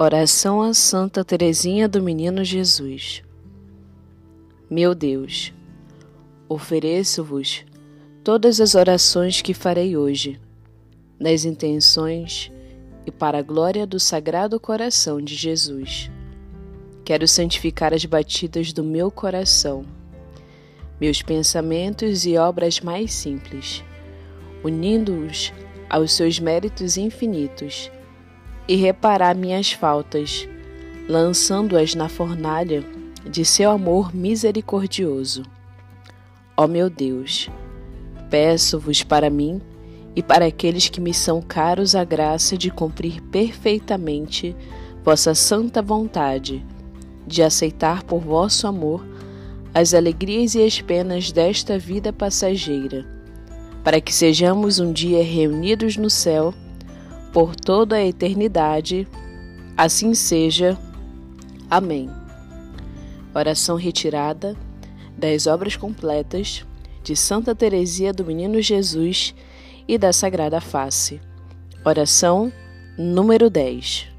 Oração a Santa Teresinha do Menino Jesus. Meu Deus, ofereço-vos todas as orações que farei hoje, nas intenções e para a glória do Sagrado Coração de Jesus. Quero santificar as batidas do meu coração, meus pensamentos e obras mais simples, unindo-os aos seus méritos infinitos e reparar minhas faltas, lançando-as na fornalha de seu amor misericordioso. Ó meu Deus, peço-vos para mim e para aqueles que me são caros a graça de cumprir perfeitamente vossa santa vontade, de aceitar por vosso amor as alegrias e as penas desta vida passageira, para que sejamos um dia reunidos no céu por toda a eternidade. Assim seja. Amém. Oração retirada das obras completas de Santa Teresia do Menino Jesus e da Sagrada Face. Oração número 10.